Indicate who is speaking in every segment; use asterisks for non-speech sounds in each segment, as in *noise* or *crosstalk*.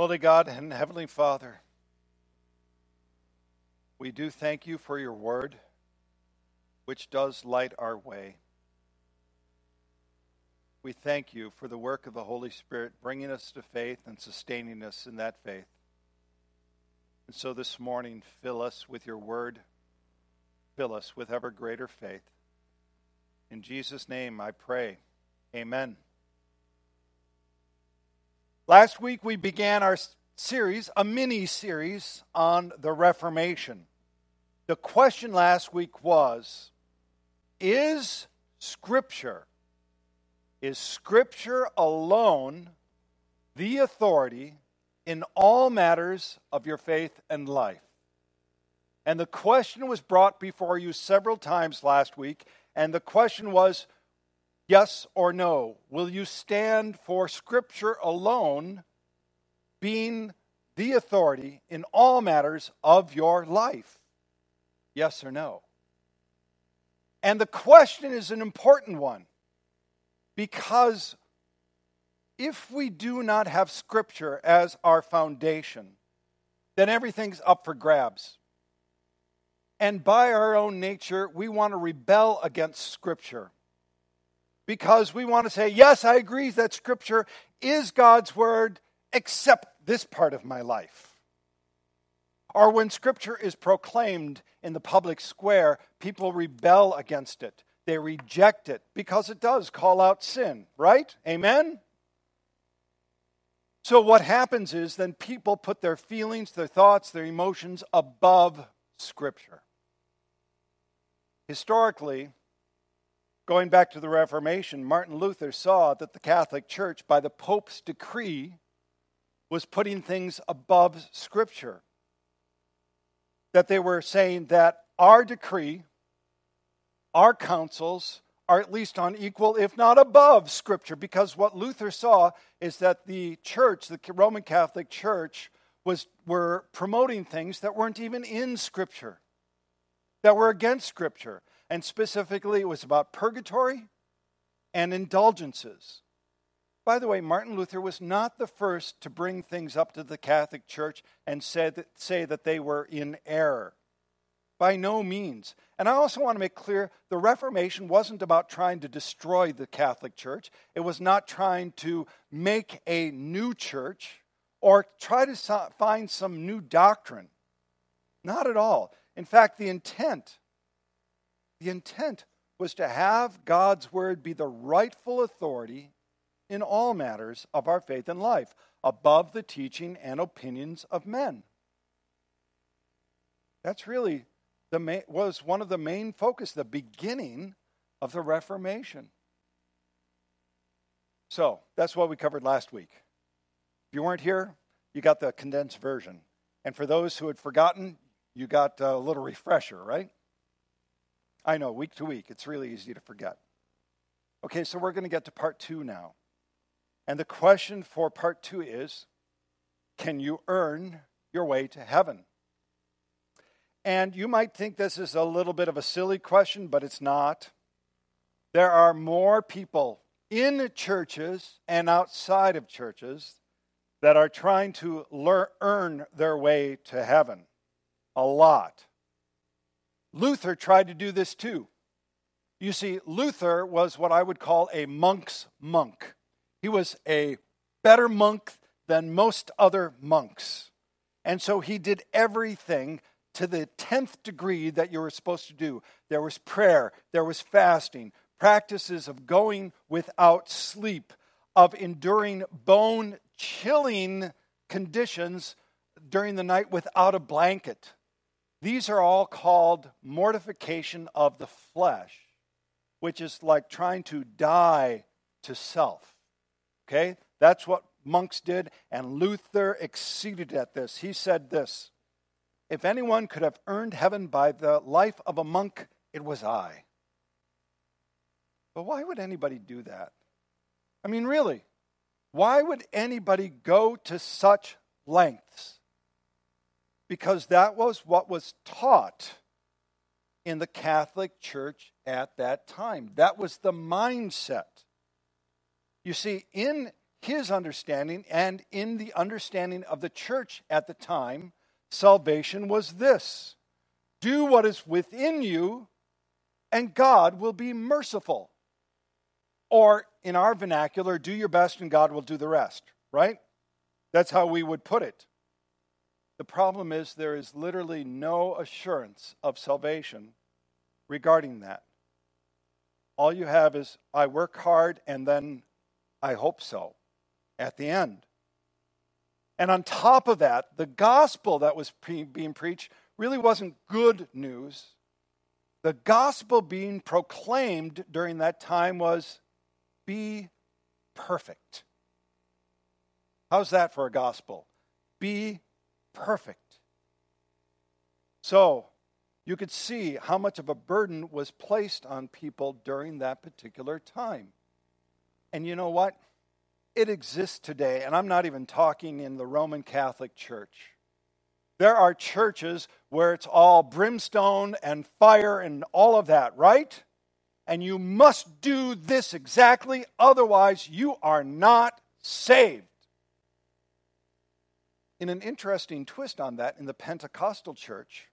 Speaker 1: Holy God and Heavenly Father, we do thank you for your word, which does light our way. We thank you for the work of the Holy Spirit bringing us to faith and sustaining us in that faith. And so this morning, fill us with your word, fill us with ever greater faith. In Jesus' name I pray. Amen. Last week we began our series, a mini series on the Reformation. The question last week was Is Scripture, is Scripture alone the authority in all matters of your faith and life? And the question was brought before you several times last week, and the question was Yes or no? Will you stand for Scripture alone being the authority in all matters of your life? Yes or no? And the question is an important one because if we do not have Scripture as our foundation, then everything's up for grabs. And by our own nature, we want to rebel against Scripture because we want to say, yes, I agree that Scripture is God's Word, except this part of my life. Or when Scripture is proclaimed in the public square, people rebel against it. They reject it because it does call out sin, right? Amen? So, what happens is then people put their feelings, their thoughts, their emotions above Scripture. Historically, Going back to the Reformation, Martin Luther saw that the Catholic Church, by the Pope's decree, was putting things above Scripture. That they were saying that our decree, our councils, are at least on equal, if not above, Scripture. Because what Luther saw is that the church, the Roman Catholic Church, was, were promoting things that weren't even in Scripture, that were against Scripture and specifically it was about purgatory and indulgences. By the way, Martin Luther was not the first to bring things up to the Catholic Church and said, say that they were in error. By no means. And I also want to make clear the Reformation wasn't about trying to destroy the Catholic Church, it was not trying to make a new church or try to find some new doctrine. Not at all. In fact, the intent the intent was to have God's word be the rightful authority in all matters of our faith and life, above the teaching and opinions of men. That's really the main, was one of the main focus, the beginning of the Reformation. So that's what we covered last week. If you weren't here, you got the condensed version. And for those who had forgotten, you got a little refresher, right? I know, week to week, it's really easy to forget. Okay, so we're going to get to part two now. And the question for part two is can you earn your way to heaven? And you might think this is a little bit of a silly question, but it's not. There are more people in churches and outside of churches that are trying to learn, earn their way to heaven. A lot. Luther tried to do this too. You see, Luther was what I would call a monk's monk. He was a better monk than most other monks. And so he did everything to the 10th degree that you were supposed to do. There was prayer, there was fasting, practices of going without sleep, of enduring bone chilling conditions during the night without a blanket. These are all called mortification of the flesh, which is like trying to die to self. Okay? That's what monks did, and Luther exceeded at this. He said this If anyone could have earned heaven by the life of a monk, it was I. But why would anybody do that? I mean, really, why would anybody go to such lengths? Because that was what was taught in the Catholic Church at that time. That was the mindset. You see, in his understanding and in the understanding of the church at the time, salvation was this do what is within you, and God will be merciful. Or, in our vernacular, do your best and God will do the rest, right? That's how we would put it. The problem is there is literally no assurance of salvation regarding that. All you have is, I work hard and then I hope so at the end. And on top of that, the gospel that was pre- being preached really wasn't good news. The gospel being proclaimed during that time was be perfect. How's that for a gospel? Be perfect. So, you could see how much of a burden was placed on people during that particular time. And you know what? It exists today, and I'm not even talking in the Roman Catholic Church. There are churches where it's all brimstone and fire and all of that, right? And you must do this exactly, otherwise, you are not saved. In an interesting twist on that, in the Pentecostal church,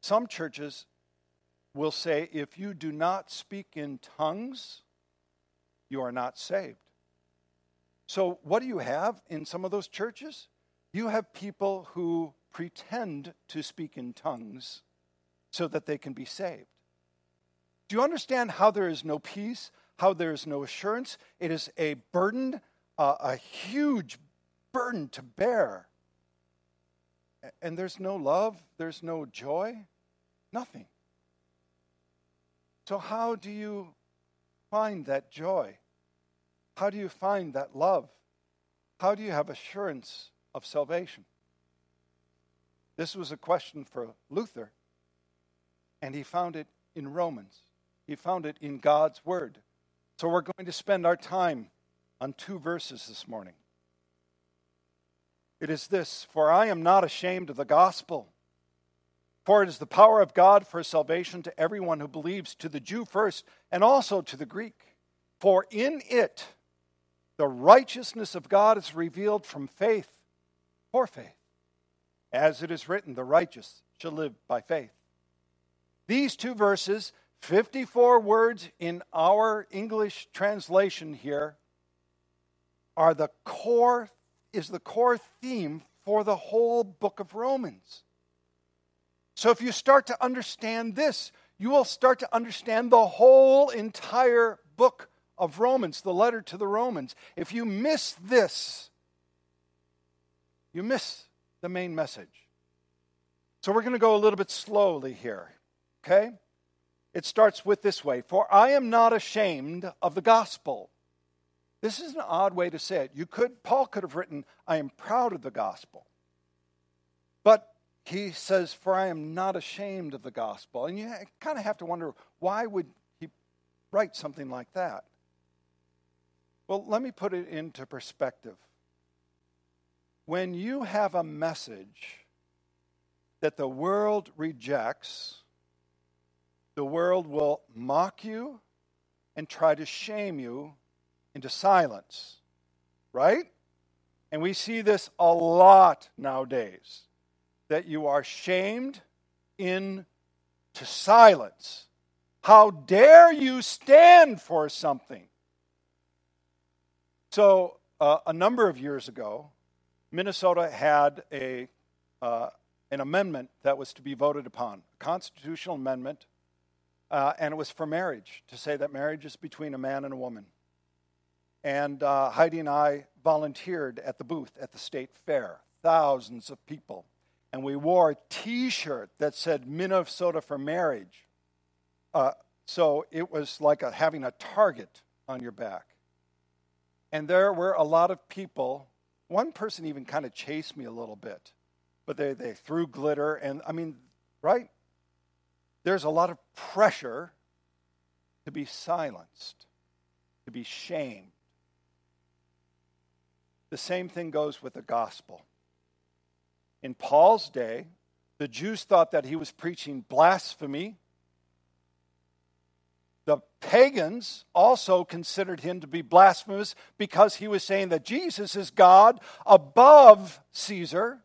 Speaker 1: some churches will say if you do not speak in tongues, you are not saved. So, what do you have in some of those churches? You have people who pretend to speak in tongues so that they can be saved. Do you understand how there is no peace, how there is no assurance? It is a burden, uh, a huge burden to bear. And there's no love, there's no joy, nothing. So, how do you find that joy? How do you find that love? How do you have assurance of salvation? This was a question for Luther, and he found it in Romans. He found it in God's Word. So we're going to spend our time on two verses this morning. It is this For I am not ashamed of the gospel, for it is the power of God for salvation to everyone who believes, to the Jew first, and also to the Greek. For in it the righteousness of God is revealed from faith for faith. As it is written, the righteous shall live by faith. These two verses, 54 words in our English translation here, are the core, is the core theme for the whole book of Romans. So if you start to understand this, you will start to understand the whole entire book of Romans, the letter to the Romans. If you miss this, you miss the main message. So we're going to go a little bit slowly here, okay? It starts with this way For I am not ashamed of the gospel. This is an odd way to say it. You could, Paul could have written, I am proud of the gospel. But he says, For I am not ashamed of the gospel. And you kind of have to wonder, why would he write something like that? Well, let me put it into perspective. When you have a message that the world rejects, the world will mock you and try to shame you into silence, right? And we see this a lot nowadays that you are shamed into silence. How dare you stand for something? So, uh, a number of years ago, Minnesota had a, uh, an amendment that was to be voted upon, a constitutional amendment, uh, and it was for marriage, to say that marriage is between a man and a woman. And uh, Heidi and I volunteered at the booth at the state fair, thousands of people. And we wore a t shirt that said Minnesota for marriage. Uh, so it was like a, having a target on your back. And there were a lot of people. One person even kind of chased me a little bit, but they, they threw glitter. And I mean, right? There's a lot of pressure to be silenced, to be shamed. The same thing goes with the gospel. In Paul's day, the Jews thought that he was preaching blasphemy The pagans also considered him to be blasphemous because he was saying that Jesus is God above Caesar.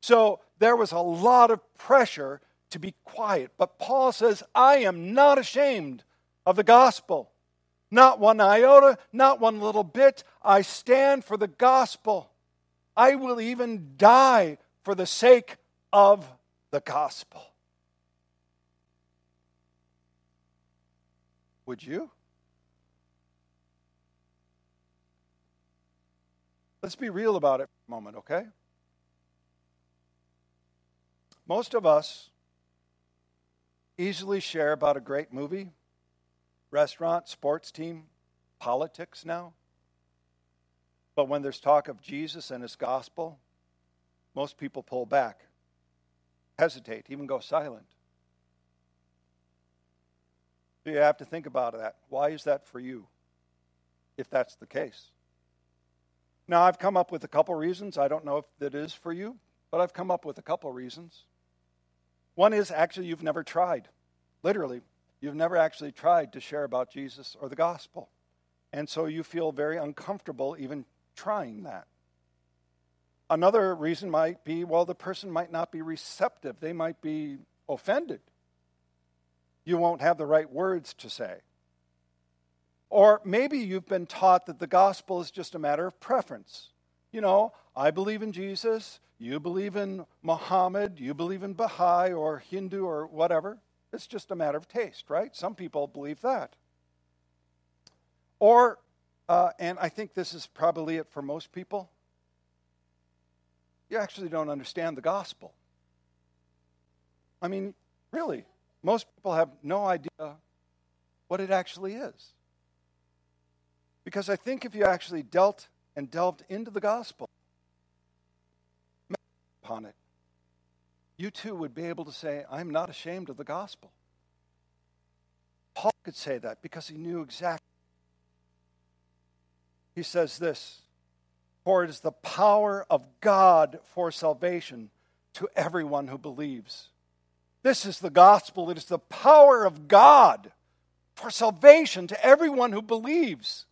Speaker 1: So there was a lot of pressure to be quiet. But Paul says, I am not ashamed of the gospel. Not one iota, not one little bit. I stand for the gospel. I will even die for the sake of the gospel. Would you? Let's be real about it for a moment, okay? Most of us easily share about a great movie, restaurant, sports team, politics now. But when there's talk of Jesus and his gospel, most people pull back, hesitate, even go silent. You have to think about that. Why is that for you, if that's the case? Now, I've come up with a couple reasons. I don't know if that is for you, but I've come up with a couple reasons. One is actually you've never tried. Literally, you've never actually tried to share about Jesus or the gospel. And so you feel very uncomfortable even trying that. Another reason might be well, the person might not be receptive, they might be offended. You won't have the right words to say. Or maybe you've been taught that the gospel is just a matter of preference. You know, I believe in Jesus, you believe in Muhammad, you believe in Baha'i or Hindu or whatever. It's just a matter of taste, right? Some people believe that. Or, uh, and I think this is probably it for most people, you actually don't understand the gospel. I mean, really, most people have no idea what it actually is. Because I think if you actually dealt and delved into the gospel, upon it, you too would be able to say, I'm not ashamed of the gospel. Paul could say that because he knew exactly. He says this For it is the power of God for salvation to everyone who believes. This is the gospel. It is the power of God for salvation to everyone who believes.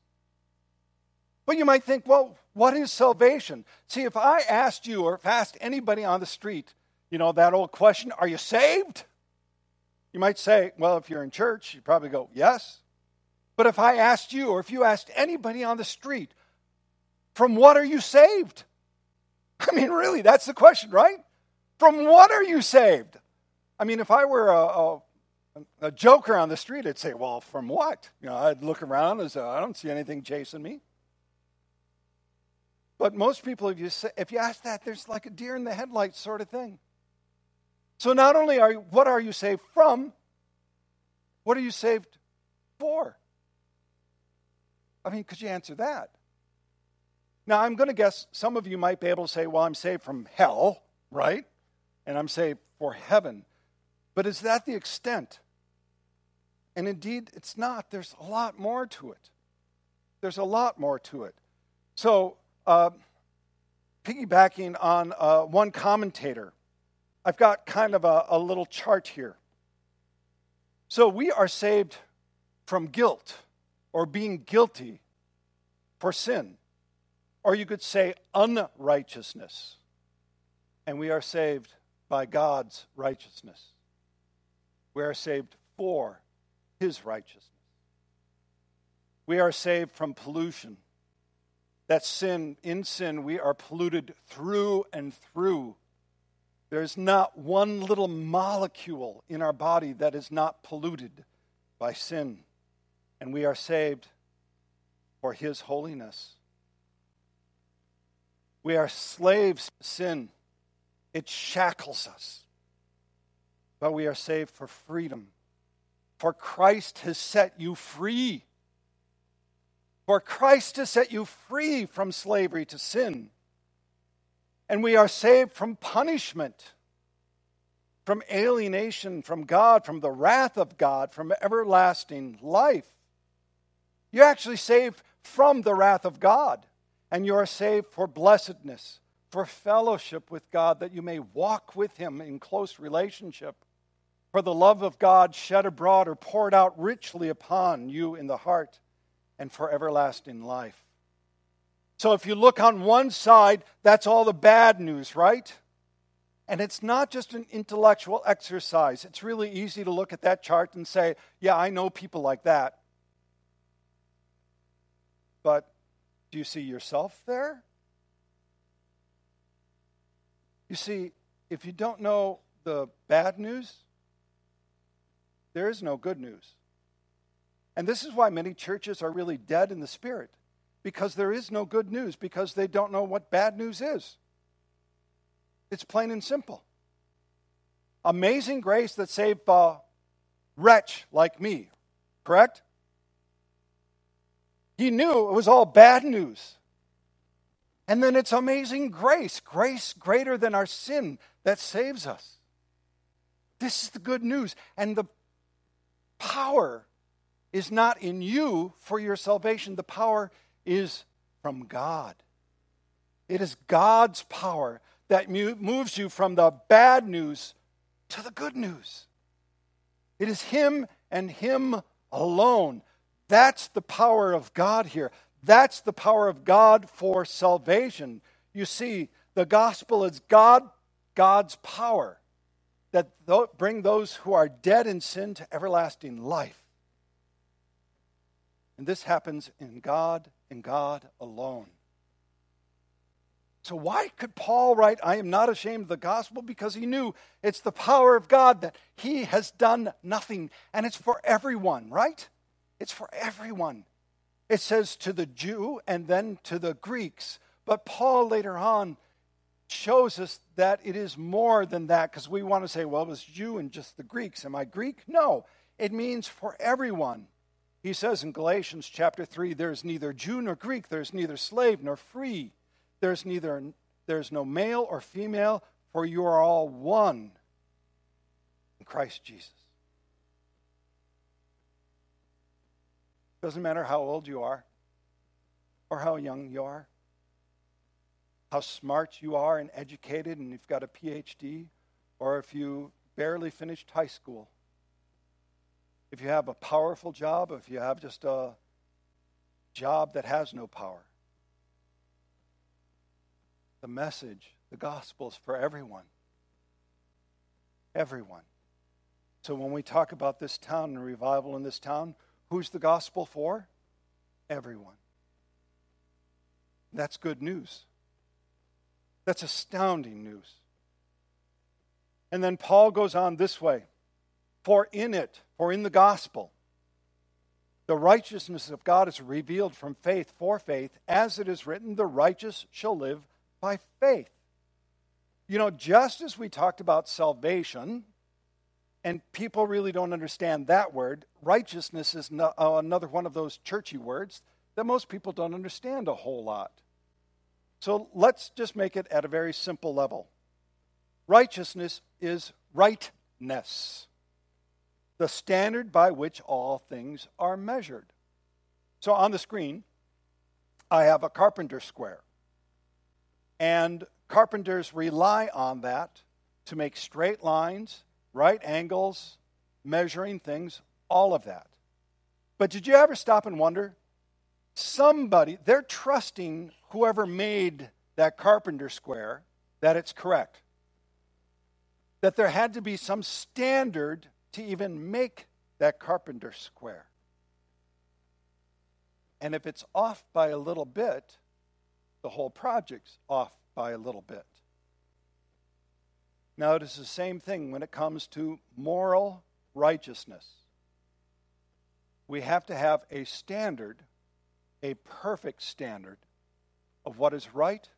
Speaker 1: But you might think, well, what is salvation? See, if I asked you or if asked anybody on the street, you know, that old question, are you saved? You might say, well, if you're in church, you probably go, yes. But if I asked you or if you asked anybody on the street, from what are you saved? *laughs* I mean, really, that's the question, right? From what are you saved? I mean, if I were a, a, a joker on the street, I'd say, well, from what? You know, I'd look around and say, I don't see anything chasing me. But most people, if you, say, if you ask that, there's like a deer in the headlights sort of thing. So not only are you, what are you saved from, what are you saved for? I mean, could you answer that? Now, I'm going to guess some of you might be able to say, well, I'm saved from hell, right? And I'm saved for heaven. But is that the extent? And indeed, it's not. There's a lot more to it. There's a lot more to it. So, uh, piggybacking on uh, one commentator, I've got kind of a, a little chart here. So we are saved from guilt or being guilty for sin, or you could say unrighteousness. And we are saved by God's righteousness. We are saved for his righteousness. We are saved from pollution that sin, in sin, we are polluted through and through. There's not one little molecule in our body that is not polluted by sin. And we are saved for His holiness. We are slaves to sin, it shackles us. But we are saved for freedom. For Christ has set you free. For Christ has set you free from slavery to sin. And we are saved from punishment, from alienation from God, from the wrath of God, from everlasting life. You're actually saved from the wrath of God, and you are saved for blessedness, for fellowship with God, that you may walk with Him in close relationship. for the love of God shed abroad or poured out richly upon you in the heart and for everlasting life. So if you look on one side, that's all the bad news, right? And it's not just an intellectual exercise. It's really easy to look at that chart and say, yeah, I know people like that. But do you see yourself there? You see, if you don't know the bad news, there is no good news. And this is why many churches are really dead in the spirit, because there is no good news, because they don't know what bad news is. It's plain and simple. Amazing grace that saved a wretch like me, correct? He knew it was all bad news. And then it's amazing grace, grace greater than our sin that saves us. This is the good news. And the power is not in you for your salvation, the power is from God. It is God's power that moves you from the bad news to the good news. It is Him and Him alone. That's the power of God here. That's the power of God for salvation. You see, the gospel is God, God's power that bring those who are dead in sin to everlasting life. And this happens in God and God alone. So, why could Paul write, I am not ashamed of the gospel? Because he knew it's the power of God that he has done nothing. And it's for everyone, right? It's for everyone. It says to the Jew and then to the Greeks. But Paul later on shows us that it is more than that because we want to say, well, it was Jew and just the Greeks. Am I Greek? No, it means for everyone. He says in Galatians chapter 3 there's neither Jew nor Greek, there's neither slave nor free, there's neither there's no male or female, for you are all one in Christ Jesus. Doesn't matter how old you are or how young you are how smart you are and educated and you've got a PhD, or if you barely finished high school. If you have a powerful job, if you have just a job that has no power. The message, the gospel is for everyone. Everyone. So when we talk about this town and revival in this town, who's the gospel for? Everyone. That's good news. That's astounding news. And then Paul goes on this way For in it, for in the gospel, the righteousness of God is revealed from faith for faith, as it is written, the righteous shall live by faith. You know, just as we talked about salvation, and people really don't understand that word, righteousness is no, uh, another one of those churchy words that most people don't understand a whole lot. So let's just make it at a very simple level. Righteousness is rightness, the standard by which all things are measured. So on the screen, I have a carpenter square. And carpenters rely on that to make straight lines, right angles, measuring things, all of that. But did you ever stop and wonder somebody, they're trusting whoever made that carpenter square that it's correct. That there had to be some standard to even make that carpenter square. And if it's off by a little bit, the whole project's off by a little bit. Now, it is the same thing when it comes to moral righteousness. We have to have a standard a perfect standard of what is right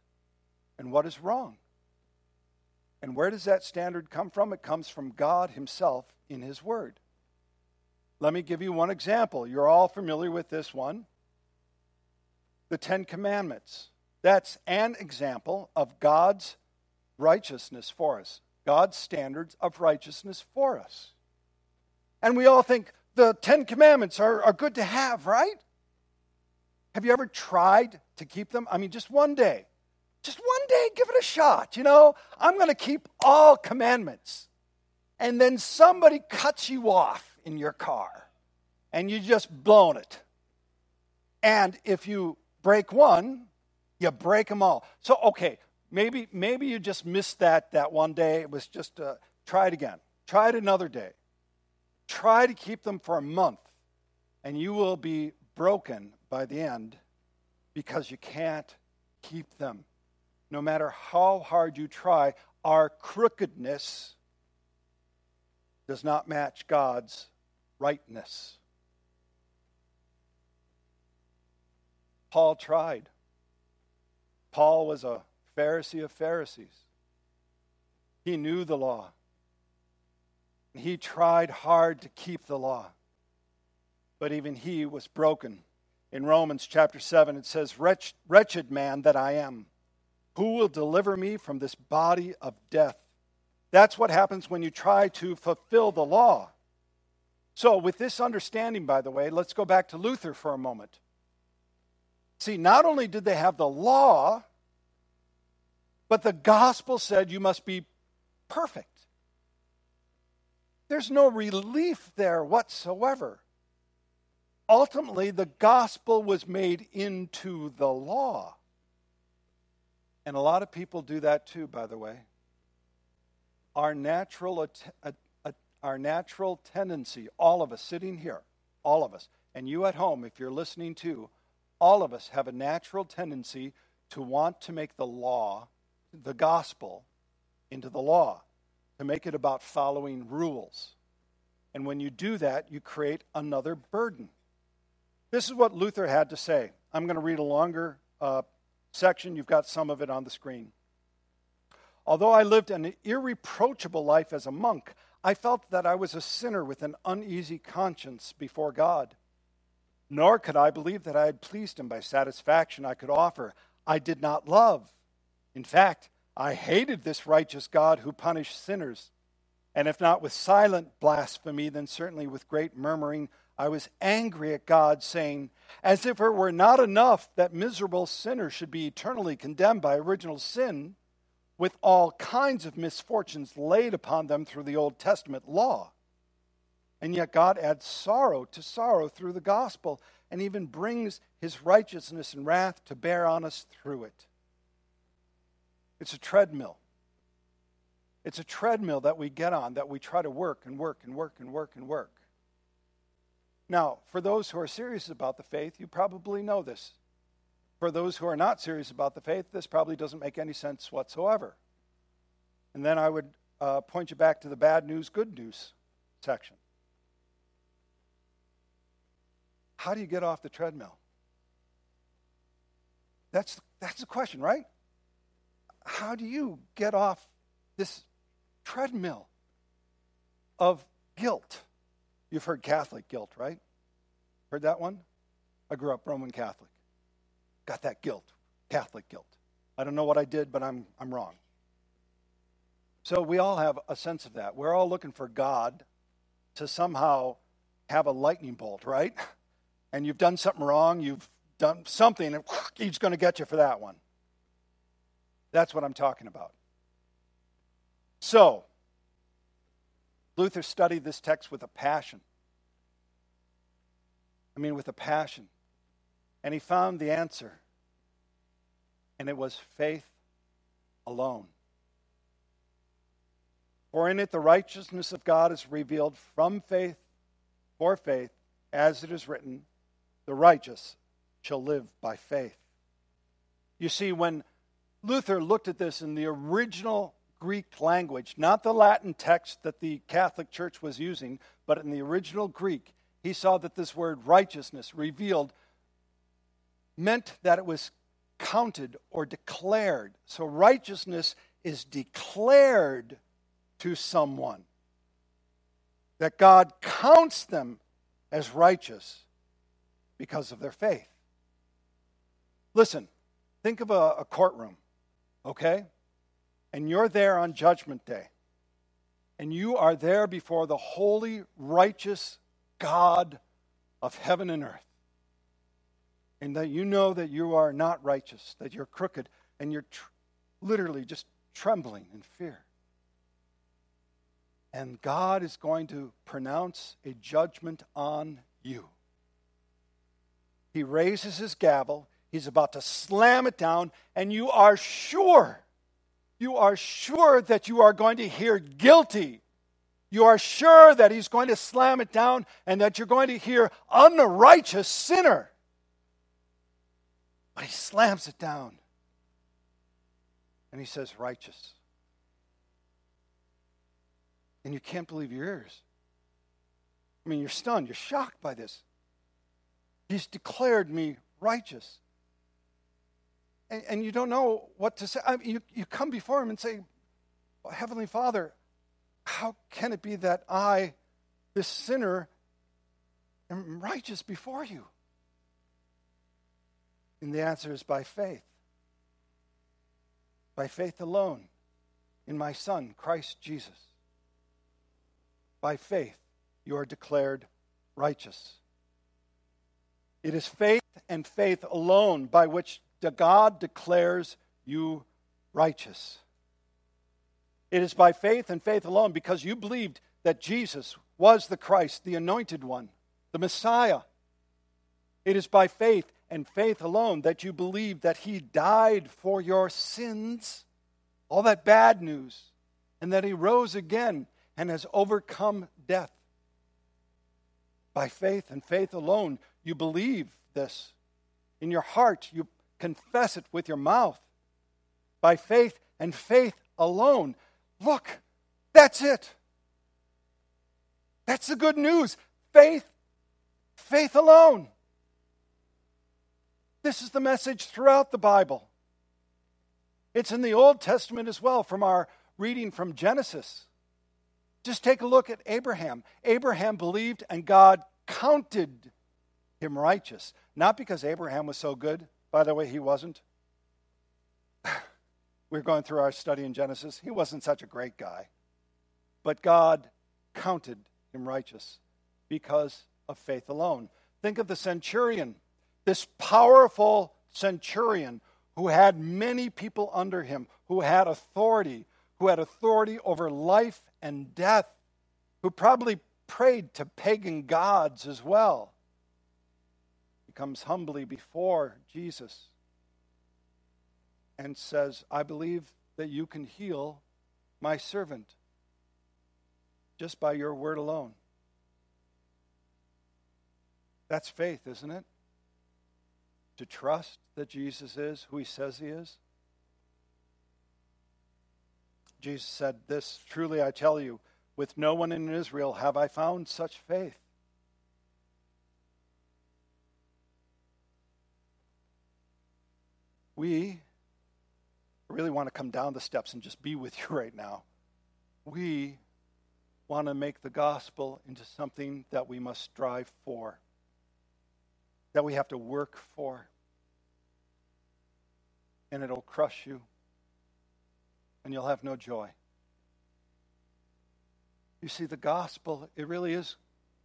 Speaker 1: and what is wrong. And where does that standard come from? It comes from God Himself in His Word. Let me give you one example. You're all familiar with this one the Ten Commandments. That's an example of God's righteousness for us, God's standards of righteousness for us. And we all think the Ten Commandments are, are good to have, right? Have you ever tried to keep them? I mean, just one day. Just one day, give it a shot. You know, I'm going to keep all commandments. and then somebody cuts you off in your car and you just blown it. And if you break one, you break them all. So, okay, maybe, maybe you just missed that that one day. It was just, uh, try it again. Try it another day. Try to keep them for a month, and you will be broken by the end because you can't keep them. No matter how hard you try, our crookedness does not match God's rightness. Paul tried. Paul was a Pharisee of Pharisees. He knew the law. He tried hard to keep the law. But even he was broken. In Romans chapter 7, it says, Wretched man that I am, who will deliver me from this body of death? That's what happens when you try to fulfill the law. So, with this understanding, by the way, let's go back to Luther for a moment. See, not only did they have the law, but the gospel said you must be perfect. There's no relief there whatsoever. Ultimately, the gospel was made into the law. And a lot of people do that too, by the way. Our natural, our natural tendency, all of us sitting here, all of us, and you at home, if you're listening too, all of us have a natural tendency to want to make the law, the gospel, into the law to make it about following rules. And when you do that, you create another burden. This is what Luther had to say. I'm going to read a longer uh, section. You've got some of it on the screen. Although I lived an irreproachable life as a monk, I felt that I was a sinner with an uneasy conscience before God. Nor could I believe that I had pleased him by satisfaction I could offer. I did not love. In fact, I hated this righteous God who punished sinners. And if not with silent blasphemy, then certainly with great murmuring, I was angry at God, saying, As if it were not enough that miserable sinners should be eternally condemned by original sin, with all kinds of misfortunes laid upon them through the Old Testament law. And yet God adds sorrow to sorrow through the gospel and even brings his righteousness and wrath to bear on us through it. It's a treadmill. It's a treadmill that we get on that we try to work and work and work and work and work. Now, for those who are serious about the faith, you probably know this. For those who are not serious about the faith, this probably doesn't make any sense whatsoever. And then I would uh, point you back to the bad news, good news section. How do you get off the treadmill? That's, that's the question, right? how do you get off this treadmill of guilt? You've heard Catholic guilt, right? Heard that one? I grew up Roman Catholic. Got that guilt, Catholic guilt. I don't know what I did, but I'm, I'm wrong. So we all have a sense of that. We're all looking for God to somehow have a lightning bolt, right? And you've done something wrong, you've done something, and he's going to get you for that one. That's what I'm talking about. So, Luther studied this text with a passion. I mean, with a passion. And he found the answer. And it was faith alone. For in it the righteousness of God is revealed from faith for faith, as it is written, the righteous shall live by faith. You see, when Luther looked at this in the original Greek language, not the Latin text that the Catholic Church was using, but in the original Greek, he saw that this word righteousness revealed meant that it was counted or declared. So righteousness is declared to someone, that God counts them as righteous because of their faith. Listen, think of a, a courtroom okay? And you're there on Judgment Day. And you are there before the holy, righteous God of heaven and earth. And that you know that you are not righteous, that you're crooked, and you're tr- literally just trembling in fear. and God is going to pronounce a judgment on you. He raises his gavel, he's about to slam it down, and you are sure, you are sure that you are going to hear guilty. You are sure that he's going to slam it down and that you're going to hear unrighteous sinner. But he slams it down. And he says, righteous. And you can't believe your ears. I mean, you're stunned, you're shocked by this. He's declared me righteous. And, and you don't know what to say. I mean, you, you come before him and say, Heavenly Father, how can it be that I, this sinner, am righteous before you? And the answer is by faith. By faith alone in my Son, Christ Jesus. By faith, you are declared righteous. It is faith and faith alone by which God declares you righteous. It is by faith and faith alone because you believed that Jesus was the Christ, the anointed one, the Messiah. It is by faith and faith alone that you believe that he died for your sins, all that bad news, and that he rose again and has overcome death. By faith and faith alone, you believe this. In your heart, you confess it with your mouth. By faith and faith alone. Look, that's it. That's the good news. Faith, faith alone. This is the message throughout the Bible. It's in the Old Testament as well, from our reading from Genesis. Just take a look at Abraham. Abraham believed, and God counted him righteous. Not because Abraham was so good. By the way, he wasn't. *sighs* We're going through our study in Genesis. He wasn't such a great guy. But God counted him righteous because of faith alone. Think of the centurion, this powerful centurion who had many people under him, who had authority, who had authority over life and death, who probably prayed to pagan gods as well. Comes humbly before Jesus and says, I believe that you can heal my servant just by your word alone. That's faith, isn't it? To trust that Jesus is who he says he is. Jesus said this Truly I tell you, with no one in Israel have I found such faith. We really want to come down the steps and just be with *laughs* you right now. We want to make the gospel into something that we must strive for, that we have to work for. And it'll crush you, and you'll have no joy. You see, the gospel, it really is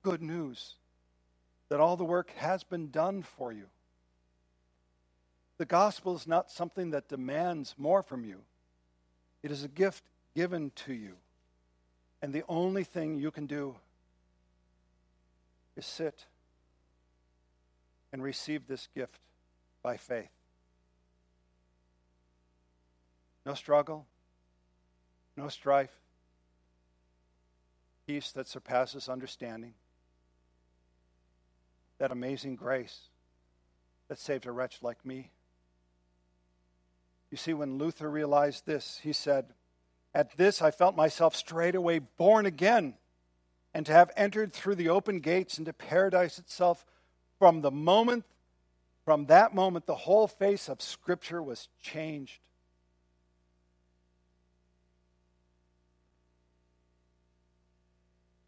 Speaker 1: good news that all the work has been done for you. The gospel is not something that demands more from you, it is a gift given to you. And the only thing you can do is sit and receive this gift by faith. No struggle, no strife, peace that surpasses understanding, that amazing grace that saved a wretch like me. You see, when Luther realized this, he said, At this I felt myself straightway born again, and to have entered through the open gates into paradise itself. From the moment, from that moment, the whole face of Scripture was changed.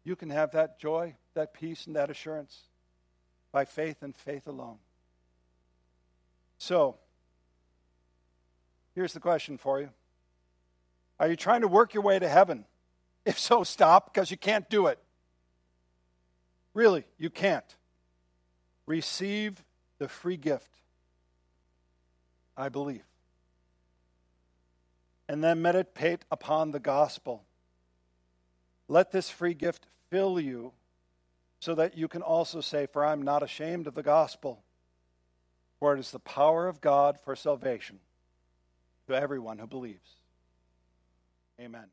Speaker 1: You can have that joy, that peace, and that assurance by faith and faith alone. So, here's the question for you Are you trying to work your way to heaven? If so, stop because you can't do it. Really, you can't. Receive the free gift. I believe. And then meditate upon the gospel Let this free gift fill you so that you can also say, For I'm not ashamed of the gospel, for it is the power of God for salvation to everyone who believes. Amen.